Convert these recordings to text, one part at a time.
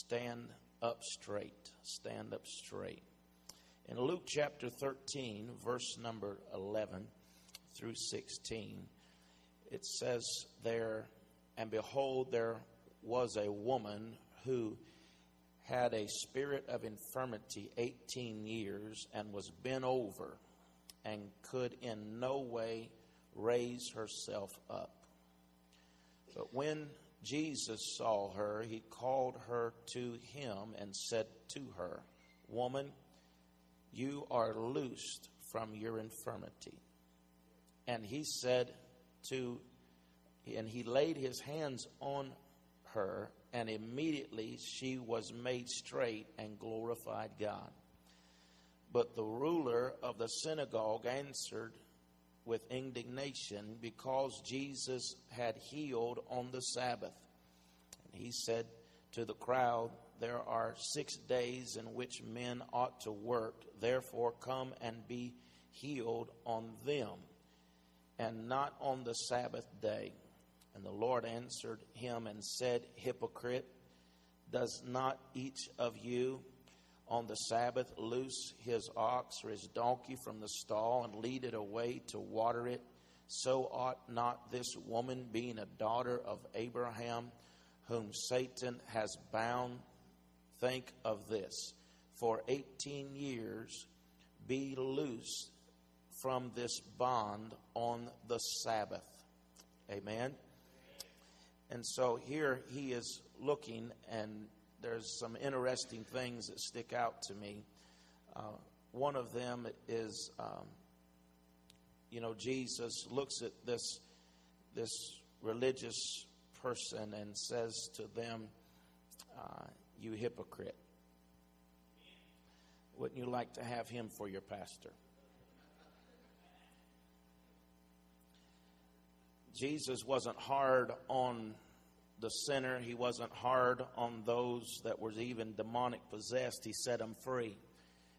stand up straight. Stand up straight. In Luke chapter 13, verse number 11 through 16, it says there, And behold, there was a woman who had a spirit of infirmity 18 years and was bent over and could in no way raise herself up. But when Jesus saw her, he called her to him and said to her, Woman, you are loosed from your infirmity. And he said to, and he laid his hands on her, and immediately she was made straight and glorified God. But the ruler of the synagogue answered with indignation because Jesus had healed on the Sabbath. And he said to the crowd, There are six days in which men ought to work, therefore come and be healed on them, and not on the Sabbath day. And the Lord answered him and said, Hypocrite, does not each of you on the Sabbath loose his ox or his donkey from the stall and lead it away to water it? So ought not this woman, being a daughter of Abraham, whom Satan has bound, think of this. For 18 years be loose from this bond on the Sabbath. Amen. And so here he is looking, and there's some interesting things that stick out to me. Uh, one of them is, um, you know, Jesus looks at this this religious person and says to them, uh, "You hypocrite! Wouldn't you like to have him for your pastor?" Jesus wasn't hard on the sinner. He wasn't hard on those that were even demonic possessed. He set them free.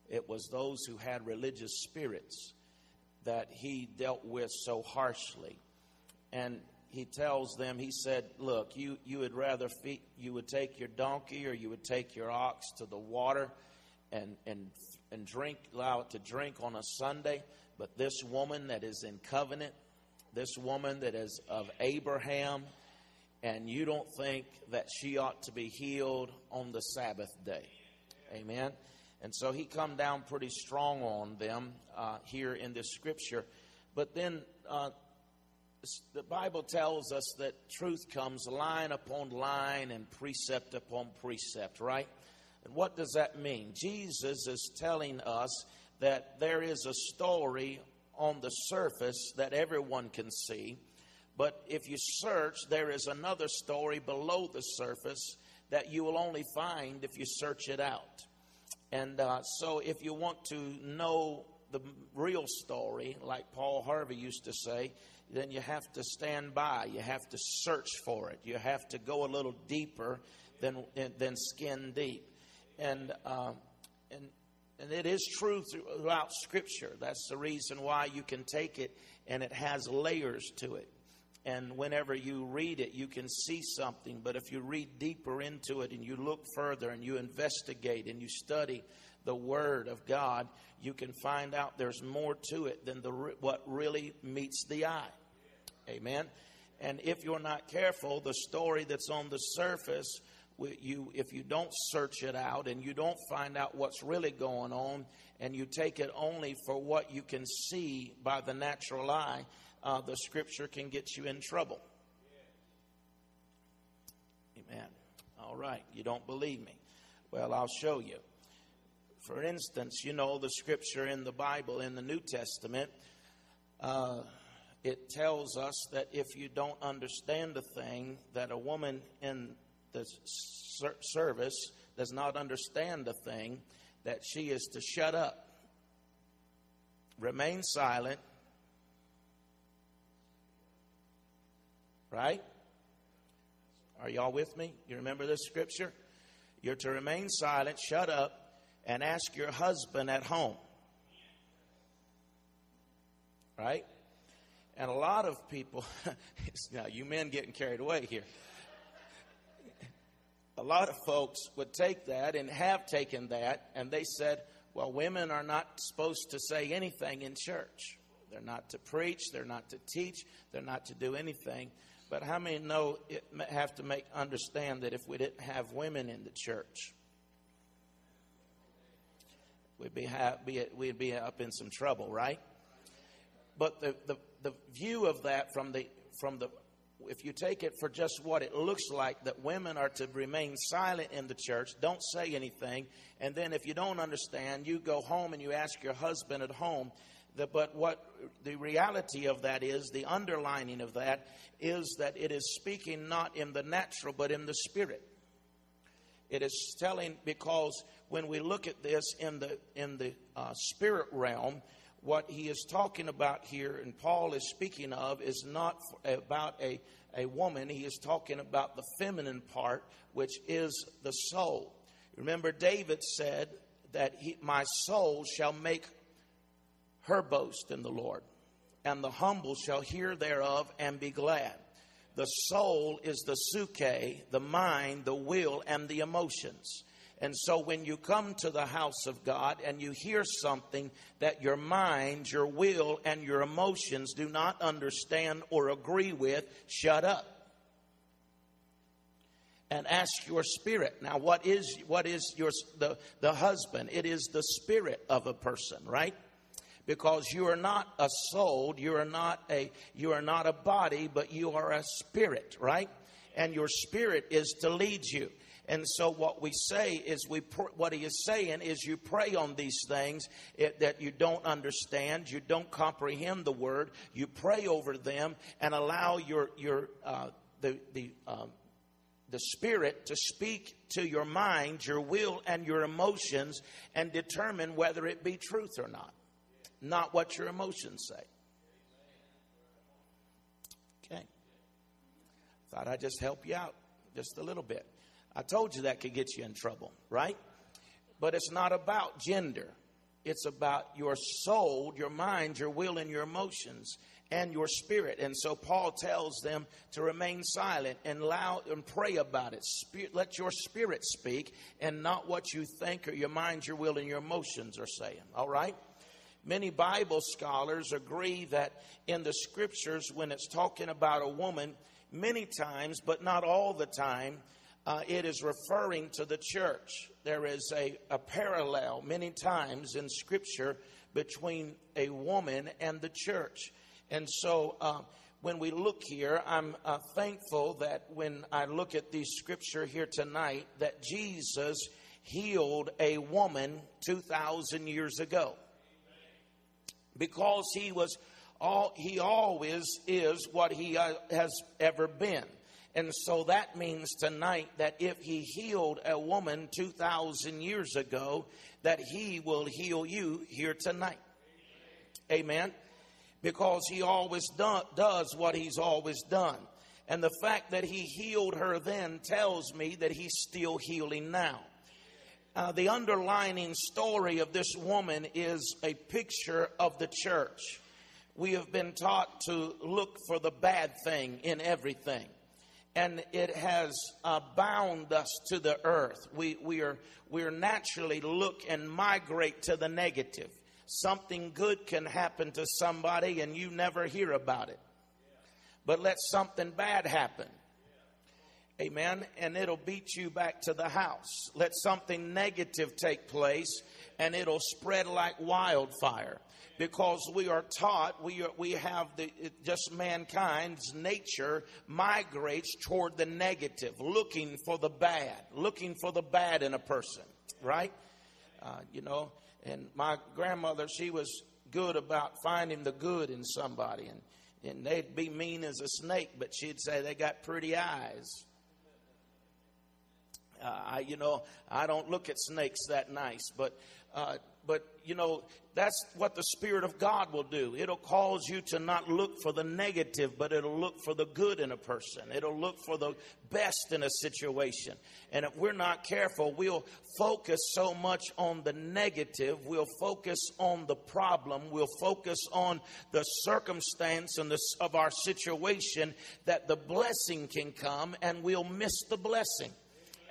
It was those who had religious spirits that he dealt with so harshly. And he tells them, he said, Look, you, you would rather feed, you would take your donkey or you would take your ox to the water and, and, and drink, allow it to drink on a Sunday. But this woman that is in covenant, this woman that is of Abraham, and you don't think that she ought to be healed on the Sabbath day. Amen. And so he come down pretty strong on them uh, here in this scripture. But then uh, the Bible tells us that truth comes line upon line and precept upon precept, right? And what does that mean? Jesus is telling us that there is a story on the surface that everyone can see but if you search, there is another story below the surface that you will only find if you search it out. And uh, so, if you want to know the real story, like Paul Harvey used to say, then you have to stand by. You have to search for it. You have to go a little deeper than than skin deep. And uh, and and it is true throughout Scripture. That's the reason why you can take it, and it has layers to it and whenever you read it, you can see something. But if you read deeper into it and you look further and you investigate and you study the Word of God, you can find out there's more to it than the, what really meets the eye. Amen. And if you're not careful, the story that's on the surface, you, if you don't search it out and you don't find out what's really going on, and you take it only for what you can see by the natural eye, uh, the scripture can get you in trouble. Amen. All right. You don't believe me? Well, I'll show you. For instance, you know the scripture in the Bible, in the New Testament, uh, it tells us that if you don't understand a thing, that a woman in the service does not understand a thing, that she is to shut up, remain silent, Right? Are y'all with me? You remember this scripture? You're to remain silent, shut up, and ask your husband at home. Right? And a lot of people, now you men getting carried away here. a lot of folks would take that and have taken that, and they said, well, women are not supposed to say anything in church. They're not to preach, they're not to teach, they're not to do anything. But how many know it have to make understand that if we didn't have women in the church, we'd be, be we'd be up in some trouble, right? But the, the, the view of that from the from the if you take it for just what it looks like, that women are to remain silent in the church, don't say anything, and then if you don't understand, you go home and you ask your husband at home. The, but what the reality of that is, the underlining of that is that it is speaking not in the natural, but in the spirit. It is telling because when we look at this in the in the uh, spirit realm, what he is talking about here and Paul is speaking of is not about a, a woman. He is talking about the feminine part, which is the soul. Remember, David said that he, my soul shall make her boast in the Lord, and the humble shall hear thereof and be glad. The soul is the psuche, the mind, the will, and the emotions. And so when you come to the house of God and you hear something that your mind, your will, and your emotions do not understand or agree with, shut up. And ask your spirit. Now, what is what is your the, the husband? It is the spirit of a person, right? Because you are not a soul, you are not a you are not a body, but you are a spirit, right? And your spirit is to lead you. And so, what we say is, we pr- what he is saying is, you pray on these things it, that you don't understand, you don't comprehend the word, you pray over them, and allow your your uh, the the um, the Spirit to speak to your mind, your will, and your emotions, and determine whether it be truth or not, not what your emotions say. Okay. Thought I'd just help you out just a little bit. I told you that could get you in trouble, right? But it's not about gender. It's about your soul, your mind, your will, and your emotions, and your spirit. And so Paul tells them to remain silent and loud and pray about it. Spirit, let your spirit speak, and not what you think or your mind, your will, and your emotions are saying. All right? Many Bible scholars agree that in the scriptures, when it's talking about a woman, many times, but not all the time, uh, it is referring to the church. There is a, a parallel many times in Scripture between a woman and the church. And so uh, when we look here, I'm uh, thankful that when I look at the Scripture here tonight, that Jesus healed a woman 2,000 years ago. Because he was all, he always is what he uh, has ever been. And so that means tonight that if he healed a woman 2,000 years ago, that he will heal you here tonight. Amen. Because he always do, does what he's always done. And the fact that he healed her then tells me that he's still healing now. Uh, the underlining story of this woman is a picture of the church. We have been taught to look for the bad thing in everything and it has uh, bound us to the earth. We, we, are, we are naturally look and migrate to the negative. Something good can happen to somebody and you never hear about it. But let something bad happen. Amen. And it'll beat you back to the house. Let something negative take place and it'll spread like wildfire because we are taught we are, we have the just mankind's nature migrates toward the negative, looking for the bad, looking for the bad in a person, right? Uh, you know, and my grandmother, she was good about finding the good in somebody, and and they'd be mean as a snake, but she'd say they got pretty eyes. I, you know, I don't look at snakes that nice, but uh, but you know that's what the spirit of god will do. It'll cause you to not look for the negative but it'll look for the good in a person. It'll look for the best in a situation. And if we're not careful we'll focus so much on the negative we'll focus on the problem we'll focus on the circumstance and the, of our situation that the blessing can come and we'll miss the blessing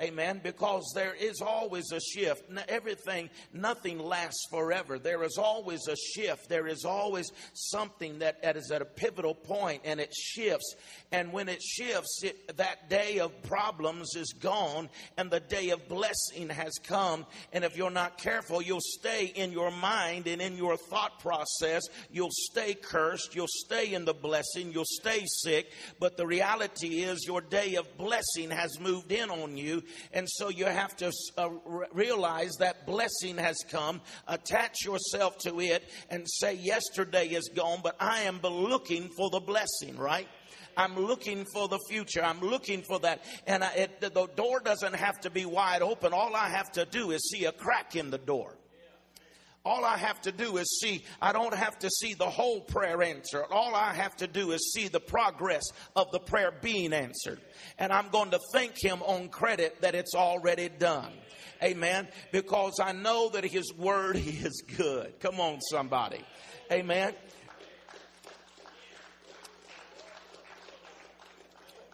Amen. Because there is always a shift. Everything, nothing lasts forever. There is always a shift. There is always something that, that is at a pivotal point and it shifts. And when it shifts, it, that day of problems is gone and the day of blessing has come. And if you're not careful, you'll stay in your mind and in your thought process. You'll stay cursed. You'll stay in the blessing. You'll stay sick. But the reality is your day of blessing has moved in on you and so you have to uh, realize that blessing has come, attach yourself to it, and say, Yesterday is gone, but I am looking for the blessing, right? I'm looking for the future. I'm looking for that. And I, it, the door doesn't have to be wide open. All I have to do is see a crack in the door. All I have to do is see, I don't have to see the whole prayer answered. All I have to do is see the progress of the prayer being answered. And I'm going to thank Him on credit that it's already done. Amen. Because I know that His Word is good. Come on, somebody. Amen.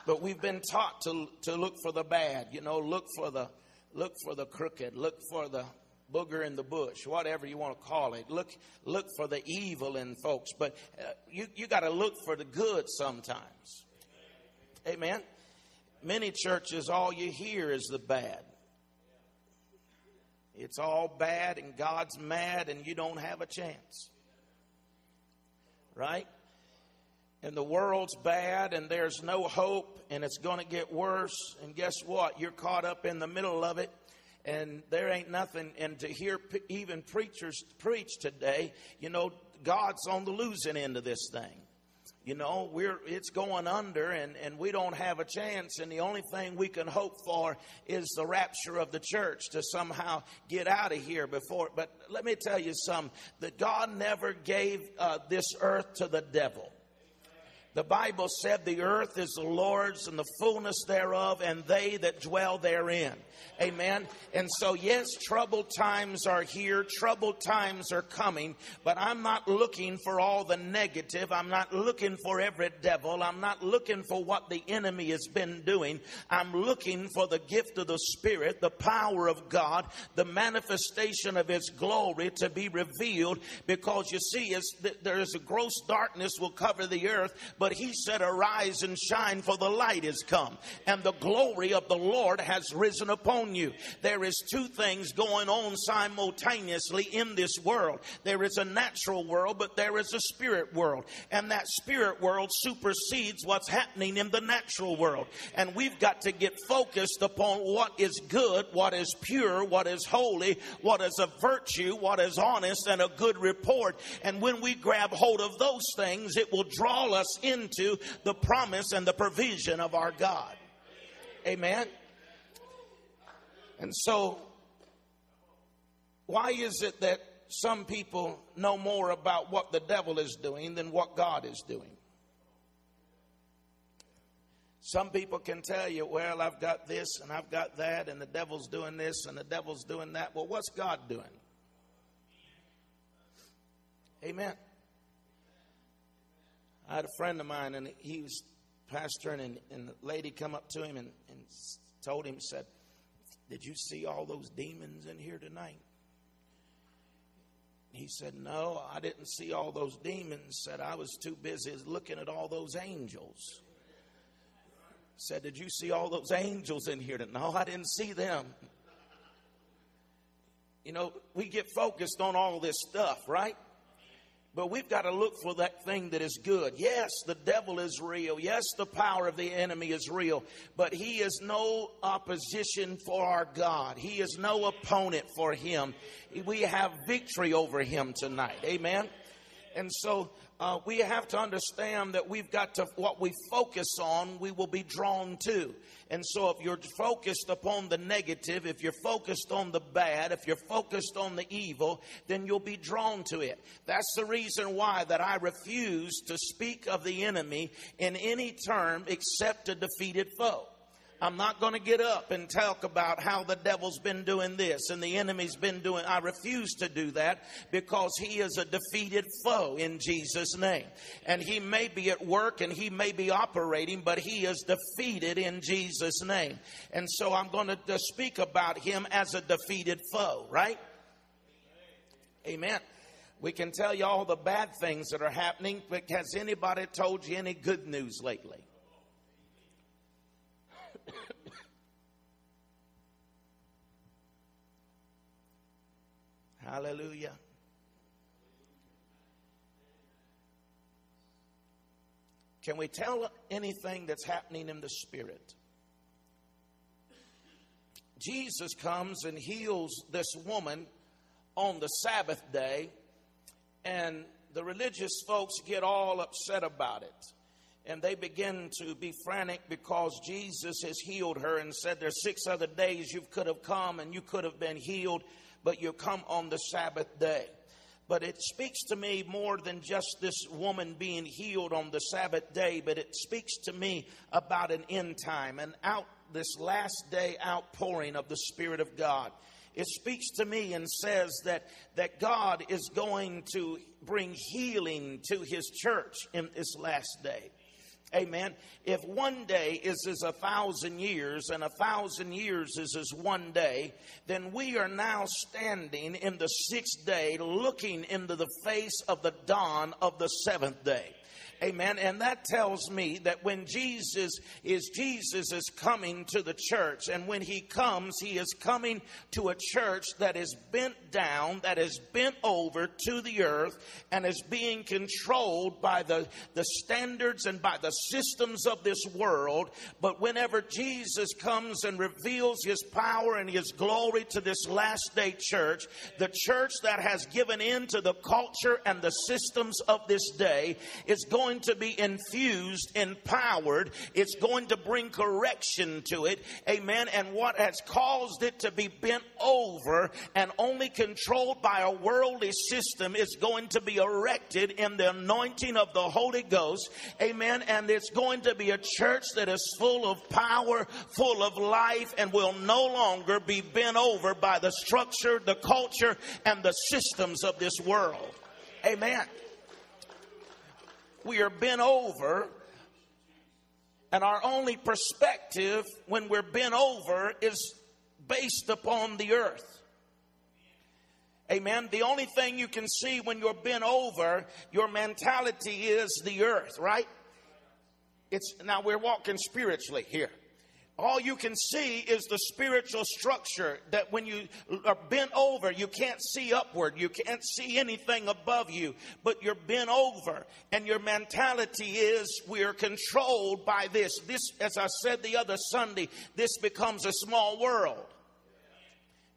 But we've been taught to, to look for the bad, you know, look for the look for the crooked, look for the booger in the bush, whatever you want to call it. Look, look for the evil in folks, but uh, you, you got to look for the good sometimes. Amen. Many churches, all you hear is the bad. It's all bad and God's mad and you don't have a chance. Right? And the world's bad and there's no hope and it's going to get worse. And guess what? You're caught up in the middle of it and there ain't nothing. And to hear even preachers preach today, you know, God's on the losing end of this thing. You know, we're it's going under and, and we don't have a chance, and the only thing we can hope for is the rapture of the church to somehow get out of here before. But let me tell you something that God never gave uh, this earth to the devil. The Bible said the earth is the Lord's and the fullness thereof, and they that dwell therein. Amen. And so, yes, troubled times are here, troubled times are coming, but I'm not looking for all the negative. I'm not looking for every devil. I'm not looking for what the enemy has been doing. I'm looking for the gift of the Spirit, the power of God, the manifestation of His glory to be revealed because you see, there is a gross darkness will cover the earth, but He said, Arise and shine, for the light is come, and the glory of the Lord has risen upon you. There is two things going on simultaneously in this world. There is a natural world, but there is a spirit world. And that spirit world supersedes what's happening in the natural world. And we've got to get focused upon what is good, what is pure, what is holy, what is a virtue, what is honest, and a good report. And when we grab hold of those things, it will draw us into the promise and the provision of our God. Amen. And so, why is it that some people know more about what the devil is doing than what God is doing? Some people can tell you, well, I've got this and I've got that, and the devil's doing this and the devil's doing that. Well, what's God doing? Amen. I had a friend of mine, and he was pastoring, and, and the lady come up to him and, and told him, said, did you see all those demons in here tonight? He said, No, I didn't see all those demons. Said, I was too busy looking at all those angels. Said, Did you see all those angels in here tonight? No, I didn't see them. You know, we get focused on all this stuff, right? But we've got to look for that thing that is good. Yes, the devil is real. Yes, the power of the enemy is real. But he is no opposition for our God. He is no opponent for him. We have victory over him tonight. Amen. And so uh, we have to understand that we've got to, what we focus on, we will be drawn to. And so if you're focused upon the negative, if you're focused on the bad, if you're focused on the evil, then you'll be drawn to it. That's the reason why that I refuse to speak of the enemy in any term except a defeated foe. I'm not going to get up and talk about how the devil's been doing this and the enemy's been doing. I refuse to do that because he is a defeated foe in Jesus' name. And he may be at work and he may be operating, but he is defeated in Jesus' name. And so I'm going to speak about him as a defeated foe, right? Amen. We can tell you all the bad things that are happening, but has anybody told you any good news lately? Hallelujah. Can we tell anything that's happening in the spirit? Jesus comes and heals this woman on the Sabbath day and the religious folks get all upset about it. And they begin to be frantic because Jesus has healed her and said there's six other days you could have come and you could have been healed, but you come on the Sabbath day. But it speaks to me more than just this woman being healed on the Sabbath day, but it speaks to me about an end time, and out this last day outpouring of the Spirit of God it speaks to me and says that, that God is going to bring healing to his church in this last day. Amen. If one day is as a thousand years and a thousand years is as one day, then we are now standing in the sixth day looking into the face of the dawn of the seventh day. Amen. And that tells me that when Jesus is Jesus is coming to the church, and when he comes, he is coming to a church that is bent down, that is bent over to the earth, and is being controlled by the, the standards and by the systems of this world. But whenever Jesus comes and reveals his power and his glory to this last day church, the church that has given in to the culture and the systems of this day is going to be infused, empowered. It's going to bring correction to it. Amen. And what has caused it to be bent over and only controlled by a worldly system is going to be erected in the anointing of the Holy Ghost. Amen. And it's going to be a church that is full of power, full of life, and will no longer be bent over by the structure, the culture, and the systems of this world. Amen we are bent over, and our only perspective when we're bent over is based upon the earth. Amen. The only thing you can see when you're bent over, your mentality is the earth, right? It's now we're walking spiritually here all you can see is the spiritual structure that when you are bent over, you can't see upward. You can't see anything above you, but you're bent over. And your mentality is we are controlled by this. This, as I said the other Sunday, this becomes a small world.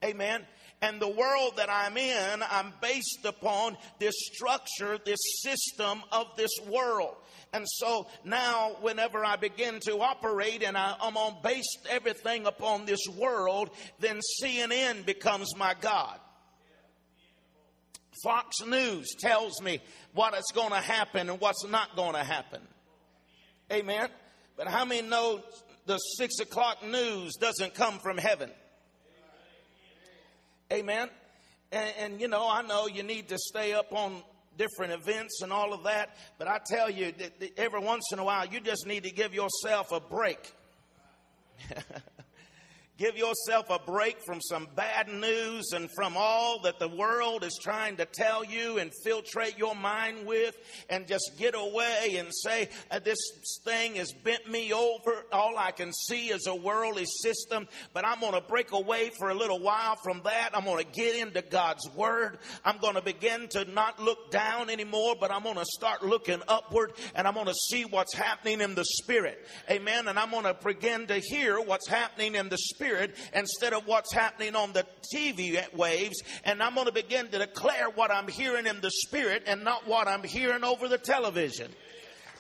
Amen. And the world that I'm in, I'm based upon this structure, this system of this world. And so now, whenever I begin to operate and I, am on based everything upon this world, then CNN becomes my God. Fox News tells me what is going to happen and what's not going to happen. Amen. But how many know the six o'clock news doesn't come from heaven? Amen. And, and, you know, I know you need to stay up on different events and all of that. But I tell you, that every once in a while, you just need to give yourself a break. Give yourself a break from some bad news and from all that the world is trying to tell you and filtrate your mind with, and just get away and say, uh, This thing has bent me over. All I can see is a worldly system, but I'm going to break away for a little while from that. I'm going to get into God's Word. I'm going to begin to not look down anymore, but I'm going to start looking upward and I'm going to see what's happening in the Spirit. Amen. And I'm going to begin to hear what's happening in the Spirit Spirit instead of what's happening on the TV waves. And I'm going to begin to declare what I'm hearing in the Spirit and not what I'm hearing over the television.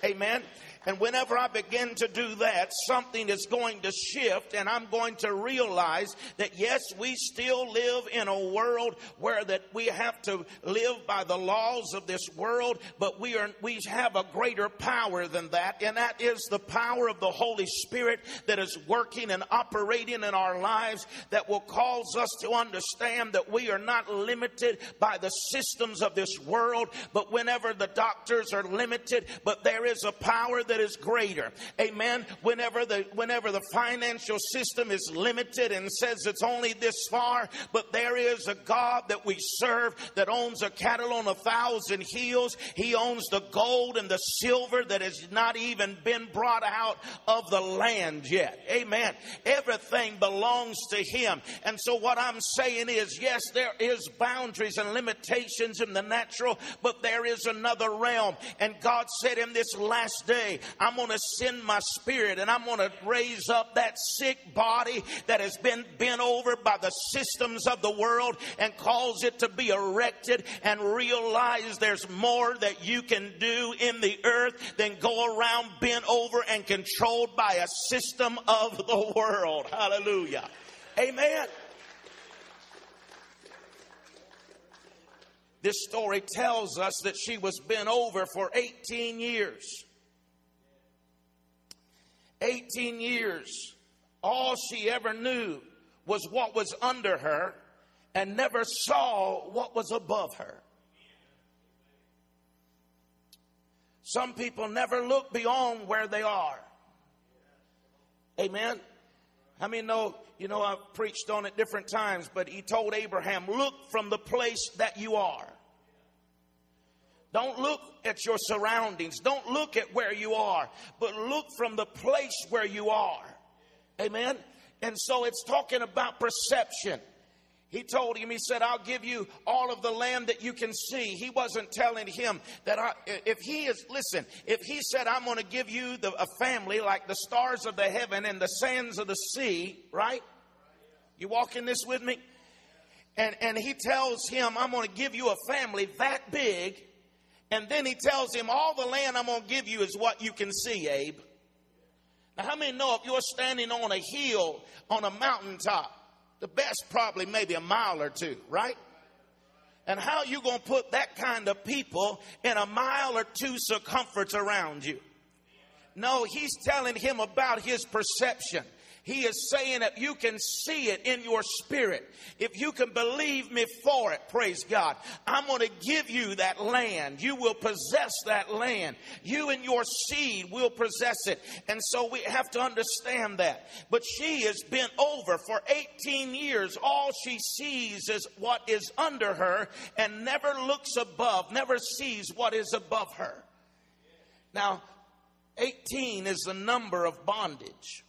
Amen. And whenever I begin to do that, something is going to shift and I'm going to realize that yes, we still live in a world where that we have to live by the laws of this world, but we are, we have a greater power than that. And that is the power of the Holy Spirit that is working and operating in our lives that will cause us to understand that we are not limited by the systems of this world, but whenever the doctors are limited, but there is a power that is greater. Amen. Whenever the whenever the financial system is limited and says it's only this far, but there is a God that we serve that owns a cattle on a thousand hills. He owns the gold and the silver that has not even been brought out of the land yet. Amen. Everything belongs to him. And so what I'm saying is, yes, there is boundaries and limitations in the natural, but there is another realm. And God said in this last day, I'm going to send my spirit and I'm going to raise up that sick body that has been bent over by the systems of the world and cause it to be erected and realize there's more that you can do in the earth than go around bent over and controlled by a system of the world. Hallelujah. Amen. This story tells us that she was bent over for 18 years. 18 years. All she ever knew was what was under her and never saw what was above her. Some people never look beyond where they are. Amen. I mean, know, you know, I've preached on it different times, but he told Abraham, look from the place that you are. Don't look at your surroundings. Don't look at where you are, but look from the place where you are. Amen. And so it's talking about perception. He told him, he said, I'll give you all of the land that you can see. He wasn't telling him that I, if he is, listen, if he said, I'm going to give you the, a family like the stars of the heaven and the sands of the sea, right? You walking this with me? And, and he tells him, I'm going to give you a family that big and then he tells him, All the land I'm going to give you is what you can see, Abe. Now, how many know if you're standing on a hill, on a mountaintop, the best probably maybe a mile or two, right? And how you going to put that kind of people in a mile or two circumference around you? No, he's telling him about his perception. He is saying that you can see it in your spirit. If you can believe me for it, praise God. I'm going to give you that land. You will possess that land. You and your seed will possess it. And so we have to understand that. But she has been over for 18 years. All she sees is what is under her and never looks above, never sees what is above her. Now, 18 is the number of bondage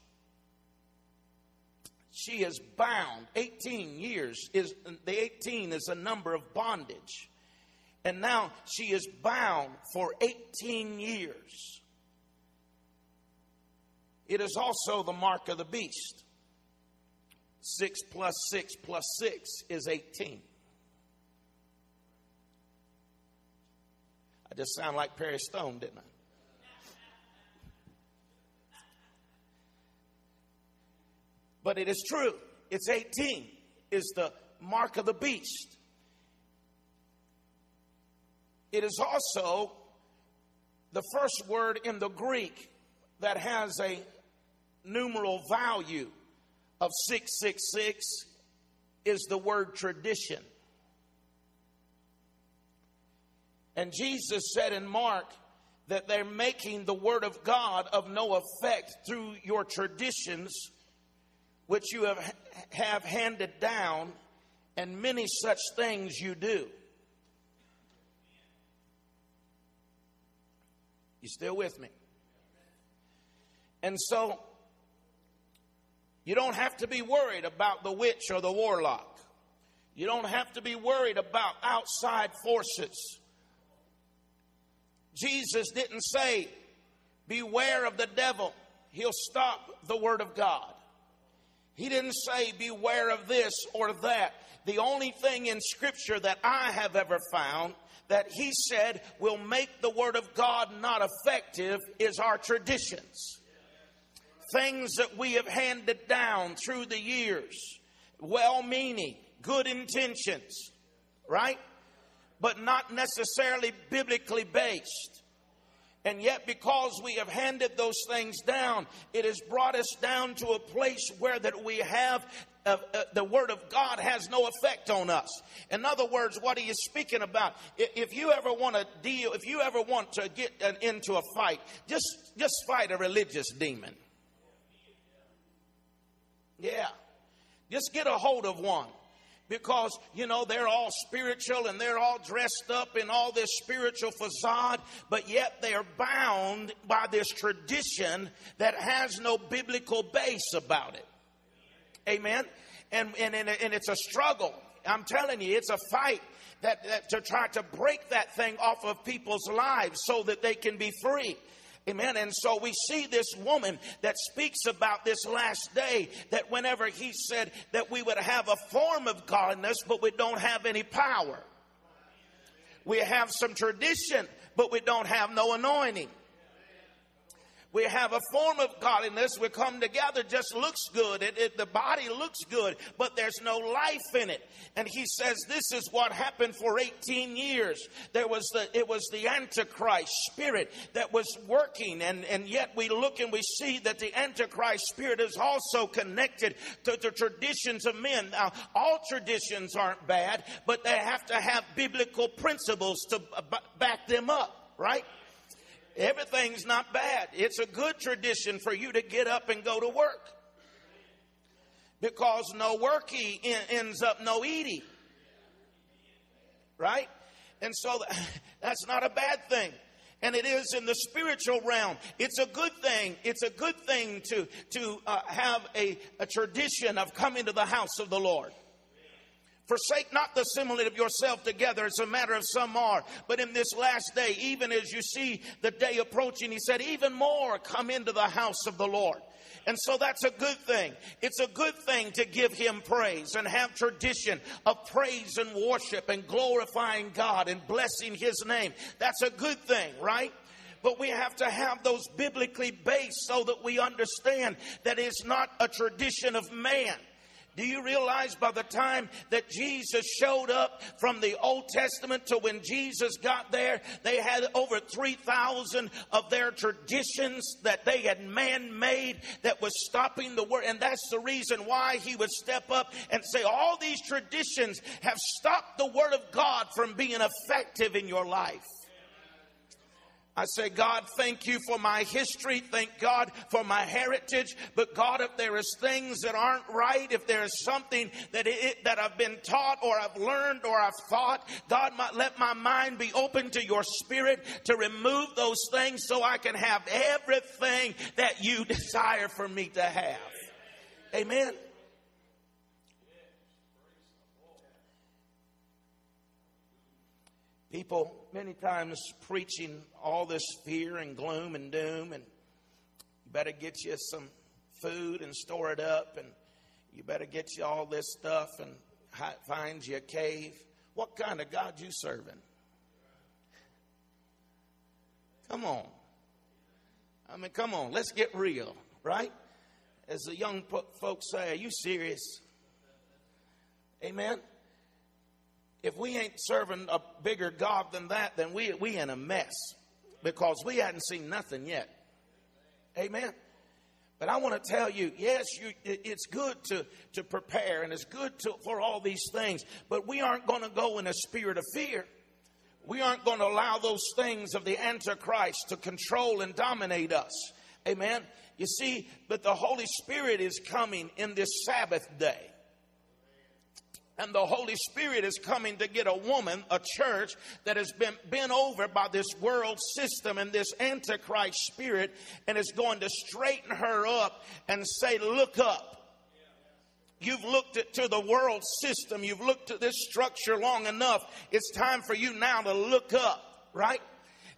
she is bound. 18 years is the 18 is a number of bondage. And now she is bound for 18 years. It is also the mark of the beast. 6 plus 6 plus 6 is 18 i just sound like perry stone didn't i But it is true. It's 18 is the mark of the beast. It is also the first word in the Greek that has a numeral value of 666 is the word tradition. And Jesus said in Mark that they're making the word of God of no effect through your traditions which you have, have handed down, and many such things you do. You still with me? And so, you don't have to be worried about the witch or the warlock. You don't have to be worried about outside forces. Jesus didn't say, Beware of the devil, he'll stop the word of God. He didn't say, beware of this or that. The only thing in Scripture that I have ever found that he said will make the Word of God not effective is our traditions. Things that we have handed down through the years, well meaning, good intentions, right? But not necessarily biblically based. And yet, because we have handed those things down, it has brought us down to a place where that we have uh, uh, the word of God has no effect on us. In other words, what he is speaking about, if you ever want to deal, if you ever want to get an, into a fight, just just fight a religious demon. Yeah, just get a hold of one because you know they're all spiritual and they're all dressed up in all this spiritual facade but yet they are bound by this tradition that has no biblical base about it. Amen? And and, and, and it's a struggle. I'm telling you it's a fight that, that to try to break that thing off of people's lives so that they can be free Amen. And so we see this woman that speaks about this last day that whenever he said that we would have a form of godliness, but we don't have any power. We have some tradition, but we don't have no anointing. We have a form of godliness. We come together, just looks good. It, it, the body looks good, but there's no life in it. And he says this is what happened for 18 years. There was the, it was the Antichrist spirit that was working. And, and yet we look and we see that the Antichrist spirit is also connected to the traditions of men. Now, all traditions aren't bad, but they have to have biblical principles to back them up, right? Everything's not bad. It's a good tradition for you to get up and go to work. Because no worky ends up no eating. Right? And so that's not a bad thing. And it is in the spiritual realm. It's a good thing. It's a good thing to, to uh, have a, a tradition of coming to the house of the Lord. Forsake not the assembling of yourself together. It's a matter of some are. But in this last day, even as you see the day approaching, he said, even more come into the house of the Lord. And so that's a good thing. It's a good thing to give him praise and have tradition of praise and worship and glorifying God and blessing his name. That's a good thing, right? but we have to have those biblically based so that we understand that it's not a tradition of man. Do you realize by the time that Jesus showed up from the Old Testament to when Jesus got there, they had over 3,000 of their traditions that they had man made that was stopping the word. And that's the reason why he would step up and say, All these traditions have stopped the word of God from being effective in your life. I say, God, thank you for my history. Thank God for my heritage. But God, if there is things that aren't right, if there is something that it, that I've been taught or I've learned or I've thought, God, my, let my mind be open to your spirit to remove those things so I can have everything that you desire for me to have. Amen. People many times preaching all this fear and gloom and doom, and you better get you some food and store it up, and you better get you all this stuff and find you a cave. What kind of God you serving? Come on. I mean, come on, let's get real, right? As the young folks say, are you serious? Amen if we ain't serving a bigger God than that, then we we in a mess because we hadn't seen nothing yet. Amen. But I want to tell you, yes, you, it's good to, to prepare and it's good to, for all these things, but we aren't going to go in a spirit of fear. We aren't going to allow those things of the Antichrist to control and dominate us. Amen. You see, but the Holy Spirit is coming in this Sabbath day. And the Holy Spirit is coming to get a woman, a church that has been bent over by this world system and this antichrist spirit and is going to straighten her up and say, look up. You've looked at, to the world system. You've looked at this structure long enough. It's time for you now to look up, right?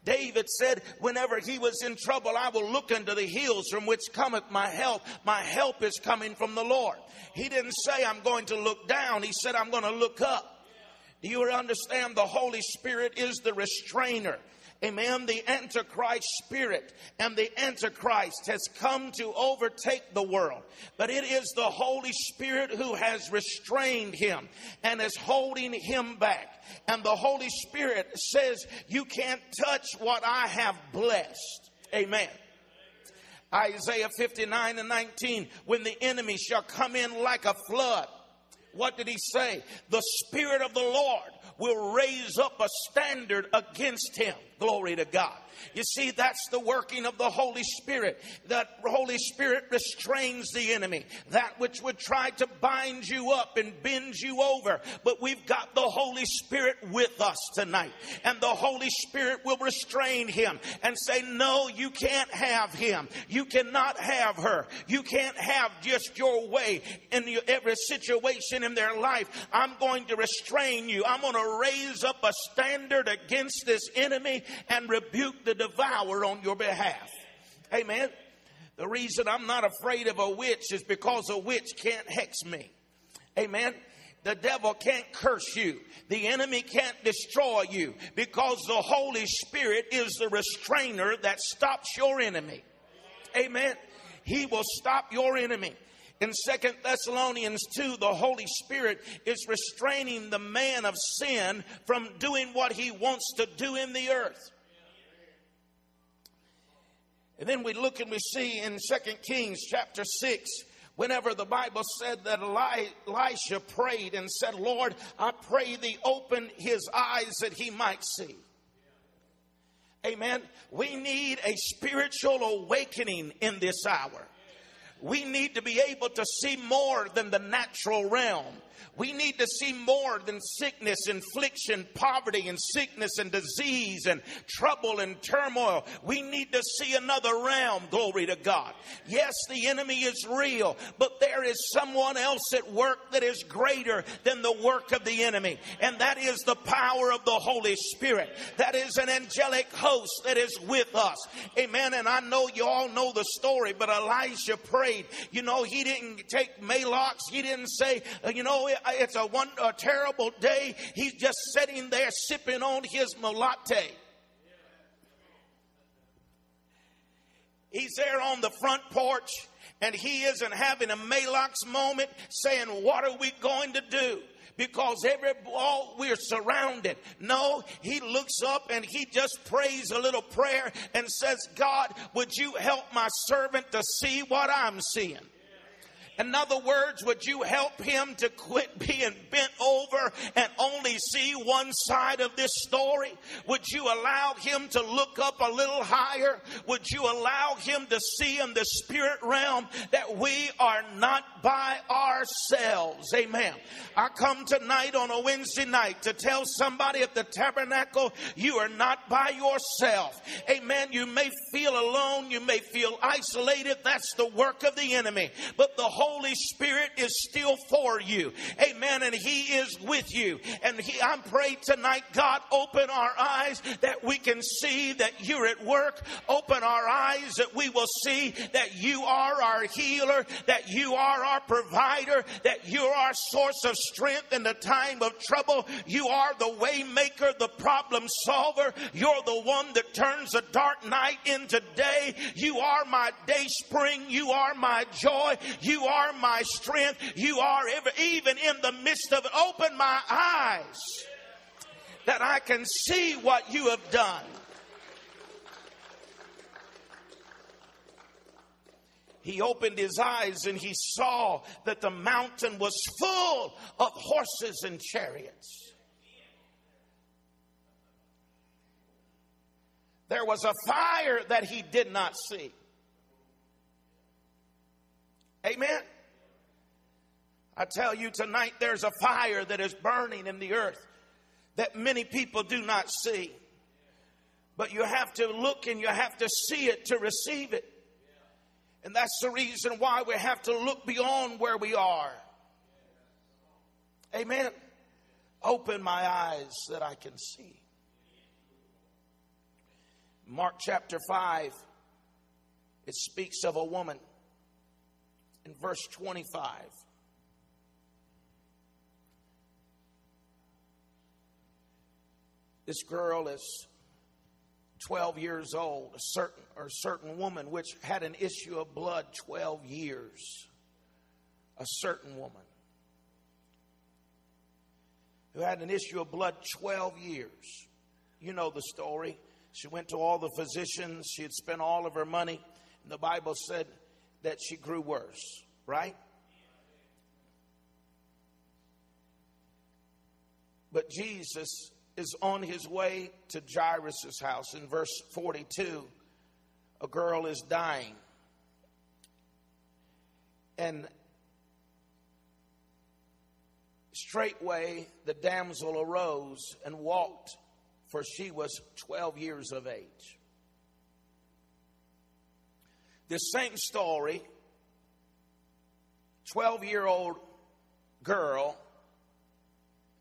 David said, whenever he was in trouble, I will look unto the hills from which cometh my help. My help is coming from the Lord. He didn't say, I'm going to look down. He said, I'm going to look up. Do you understand? The Holy Spirit is the restrainer. Amen. The Antichrist spirit and the Antichrist has come to overtake the world. But it is the Holy Spirit who has restrained him and is holding him back. And the Holy Spirit says, You can't touch what I have blessed. Amen. Isaiah 59 and 19, when the enemy shall come in like a flood. What did he say? The Spirit of the Lord will raise up a standard against him. Glory to God. You see, that's the working of the Holy Spirit. That Holy Spirit restrains the enemy, that which would try to bind you up and bend you over. But we've got the Holy Spirit with us tonight. And the Holy Spirit will restrain him and say, No, you can't have him. You cannot have her. You can't have just your way in every situation in their life. I'm going to restrain you. I'm going to raise up a standard against this enemy and rebuke the devourer on your behalf. Amen. The reason I'm not afraid of a witch is because a witch can't hex me. Amen. The devil can't curse you. The enemy can't destroy you because the Holy Spirit is the restrainer that stops your enemy. Amen. He will stop your enemy. In Second Thessalonians 2, the Holy Spirit is restraining the man of sin from doing what he wants to do in the earth. And then we look and we see in Second Kings chapter 6, whenever the Bible said that Elisha prayed and said, Lord, I pray thee open his eyes that he might see. Amen. We need a spiritual awakening in this hour. We need to be able to see more than the natural realm. We need to see more than sickness, infliction, poverty, and sickness and disease and trouble and turmoil. We need to see another realm. Glory to God. Yes, the enemy is real, but there is someone else at work that is greater than the work of the enemy, and that is the power of the Holy Spirit. That is an angelic host that is with us. Amen. And I know you all know the story, but Elijah prayed. You know, he didn't take Maalox. He didn't say, uh, you know, Uh, it's a one a terrible day. He's just sitting there sipping on his latte. He's there on the front porch and he isn't having a Maalox moment saying, What are we going to do? Because every all we're surrounded. No, he looks up and he just prays a little prayer and says, God, would you help my servant to see what I'm seeing? In other words, would you help him to quit being bent over and only see one side of this story? Would you allow him to look up a little higher? Would you allow him to see in the spirit realm that we are not by ourselves? Amen. I come tonight on a Wednesday night to tell somebody at the tabernacle you are not by yourself. Amen. You may feel alone. You may feel isolated. That's the work of the enemy. But the whole Holy Spirit is still for you. Amen. And He is with you. And he, I'm tonight, God, open our eyes that we can see that you're at work. Open our eyes that we will see that you are our healer, that you are our provider, that you're our source of strength in the time of trouble. You are the way maker, the problem solver. You're the one that turns a dark night into day. You are my day spring. You are my joy. You are are my strength. You are ever, even in the midst of it. Open my eyes that I can see what you have done. He opened his eyes and he saw that the mountain was full of horses and chariots. There was a fire that he did not see. Amen. I tell you tonight, there's a fire that is burning in the earth that many people do not see. But you have to look and you have to see it to receive it. And that's the reason why we have to look beyond where we are. Amen. Open my eyes that I can see. Mark chapter 5, it speaks of a woman verse 25. This girl is 12 years old, a certain or a certain woman which had an issue of blood 12 years. A certain woman who had an issue of blood 12 years. You know the story. She went to all the physicians, she had spent all of her money, and the Bible said that she grew worse, right? But Jesus is on his way to Jairus' house. In verse 42, a girl is dying. And straightway the damsel arose and walked, for she was 12 years of age. This same story 12 year old girl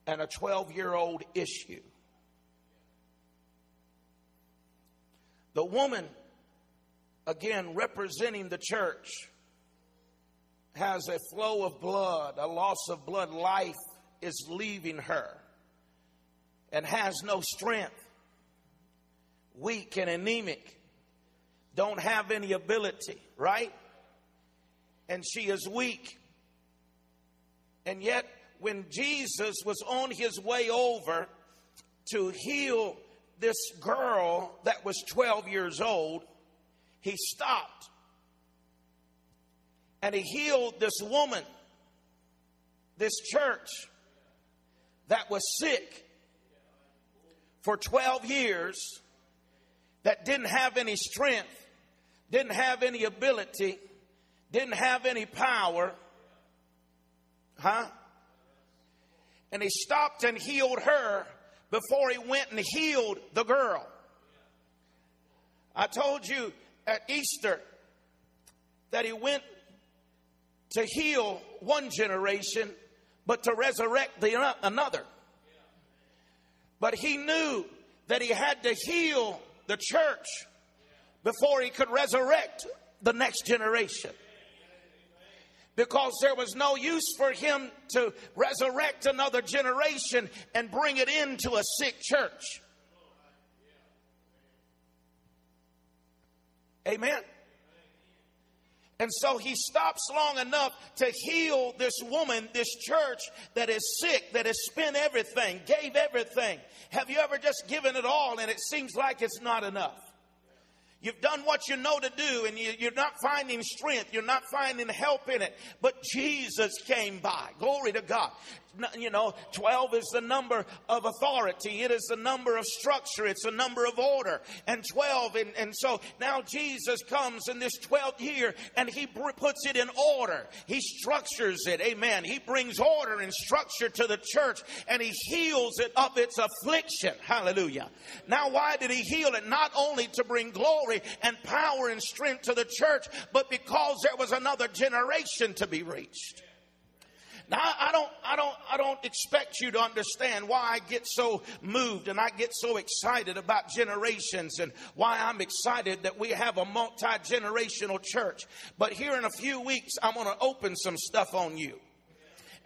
and a 12 year old issue. The woman, again representing the church, has a flow of blood, a loss of blood. Life is leaving her and has no strength, weak and anemic, don't have any ability, right? And she is weak. And yet, when Jesus was on his way over to heal this girl that was 12 years old, he stopped and he healed this woman, this church that was sick for 12 years, that didn't have any strength, didn't have any ability, didn't have any power. Huh? and he stopped and healed her before he went and healed the girl. I told you at Easter that he went to heal one generation, but to resurrect the another. But he knew that he had to heal the church before he could resurrect the next generation because there was no use for him to resurrect another generation and bring it into a sick church. Amen. And so he stops long enough to heal this woman, this church that is sick, that has spent everything, gave everything. Have you ever just given it all and it seems like it's not enough? You've done what you know to do and you, are not finding strength. You're not finding help in it. But Jesus came by. Glory to God you know, 12 is the number of authority. It is the number of structure. It's a number of order. And 12, and, and so now Jesus comes in this 12th year and he puts it in order. He structures it. Amen. He brings order and structure to the church and he heals it of its affliction. Hallelujah. Now, why did he heal it? Not only to bring glory and power and strength to the church, but because there was another generation to be reached. Now, I don't, I don't, I don't expect you to understand why I get so moved and I get so excited about generations and why I'm excited that we have a multi generational church. But here in a few weeks, I'm going to open some stuff on you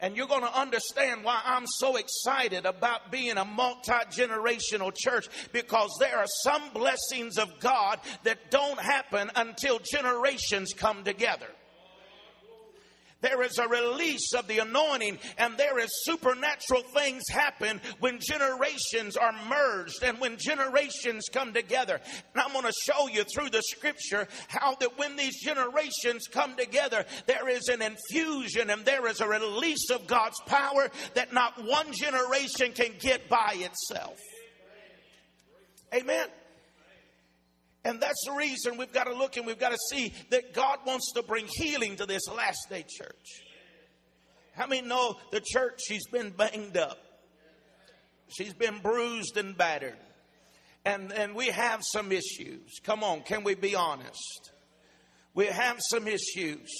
and you're going to understand why I'm so excited about being a multi generational church because there are some blessings of God that don't happen until generations come together. There is a release of the anointing and there is supernatural things happen when generations are merged and when generations come together. And I'm going to show you through the scripture how that when these generations come together, there is an infusion and there is a release of God's power that not one generation can get by itself. Amen. And that's the reason we've got to look and we've got to see that God wants to bring healing to this last day church. How many know the church, she's been banged up? She's been bruised and battered. And, and we have some issues. Come on, can we be honest? We have some issues.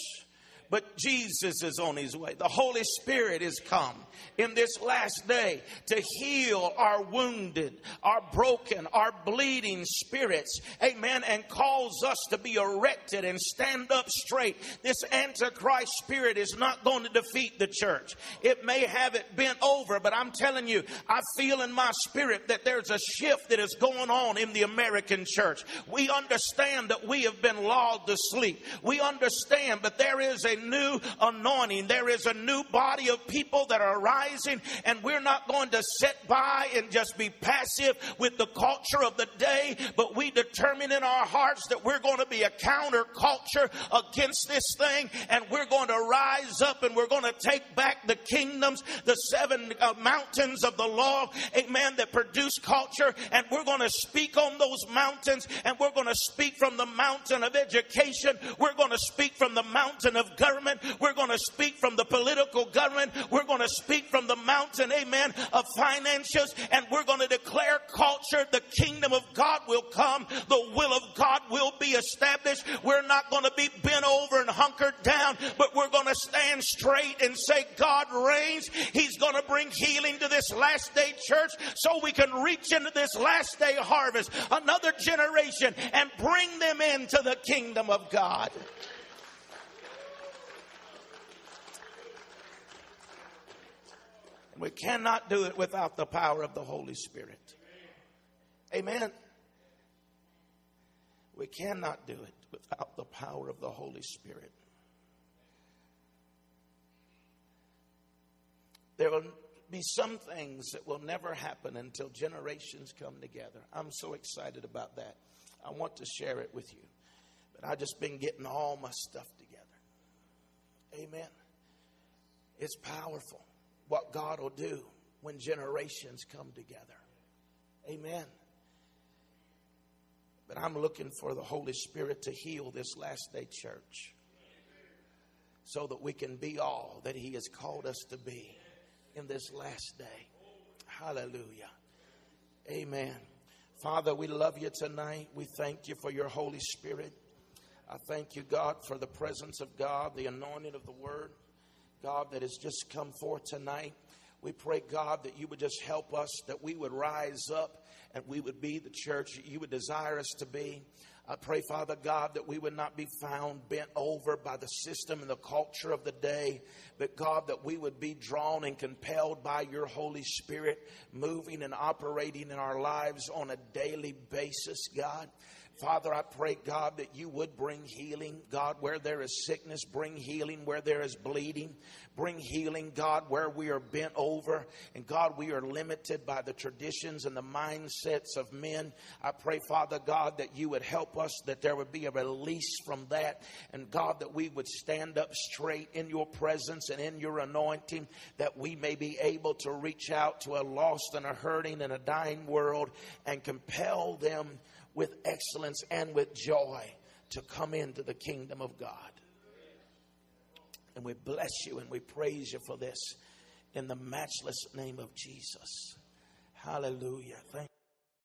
But Jesus is on his way. The Holy Spirit is come in this last day to heal our wounded, our broken, our bleeding spirits. Amen. And calls us to be erected and stand up straight. This Antichrist spirit is not going to defeat the church. It may have it bent over, but I'm telling you, I feel in my spirit that there's a shift that is going on in the American church. We understand that we have been lulled to sleep. We understand, but there is a new anointing. There is a new body of people that are rising, and we're not going to sit by and just be passive with the culture of the day, but we determine in our hearts that we're going to be a counter culture against this thing, and we're going to rise up and we're going to take back the kingdoms, the seven uh, mountains of the law, amen, that produce culture, and we're going to speak on those mountains, and we're going to speak from the mountain of education, we're going to speak from the mountain of government, we're going to speak from the political government, we're going to speak from the mountain, amen, of finances, and we're going to declare culture, the kingdom of God will come, the will of God will be established. We're not going to be bent over and hunkered down, but we're going to stand straight and say, God reigns. He's going to bring healing to this last day church so we can reach into this last day harvest, another generation, and bring them into the kingdom of God. We cannot do it without the power of the Holy Spirit. Amen. We cannot do it without the power of the Holy Spirit. There will be some things that will never happen until generations come together. I'm so excited about that. I want to share it with you. But I've just been getting all my stuff together. Amen. It's powerful what God will do when generations come together. Amen. But I'm looking for the Holy Spirit to heal this last day church so that we can be all that He has called us to be in this last day. Hallelujah. Amen. Father, we love you tonight. We thank you for your Holy Spirit. I thank you, God, for the presence of God, the anointing of the Word, God, that has just come forth tonight. We pray, God, that you would just help us, that we would rise up and we would be the church that you would desire us to be. I pray, Father God, that we would not be found bent over by the system and the culture of the day, but God, that we would be drawn and compelled by your Holy Spirit, moving and operating in our lives on a daily basis, God. Father, I pray, God, that you would bring healing. God, where there is sickness, bring healing. Where there is bleeding, bring healing. God, where we are bent over. And God, we are limited by the traditions and the mindsets of men. I pray, Father God, that you would help us, that there would be a release from that. And God, that we would stand up straight in your presence and in your anointing, that we may be able to reach out to a lost and a hurting and a dying world and compel them with excellence and with joy to come into the kingdom of God. And we bless you and we praise you for this in the matchless name of Jesus. Hallelujah. Thank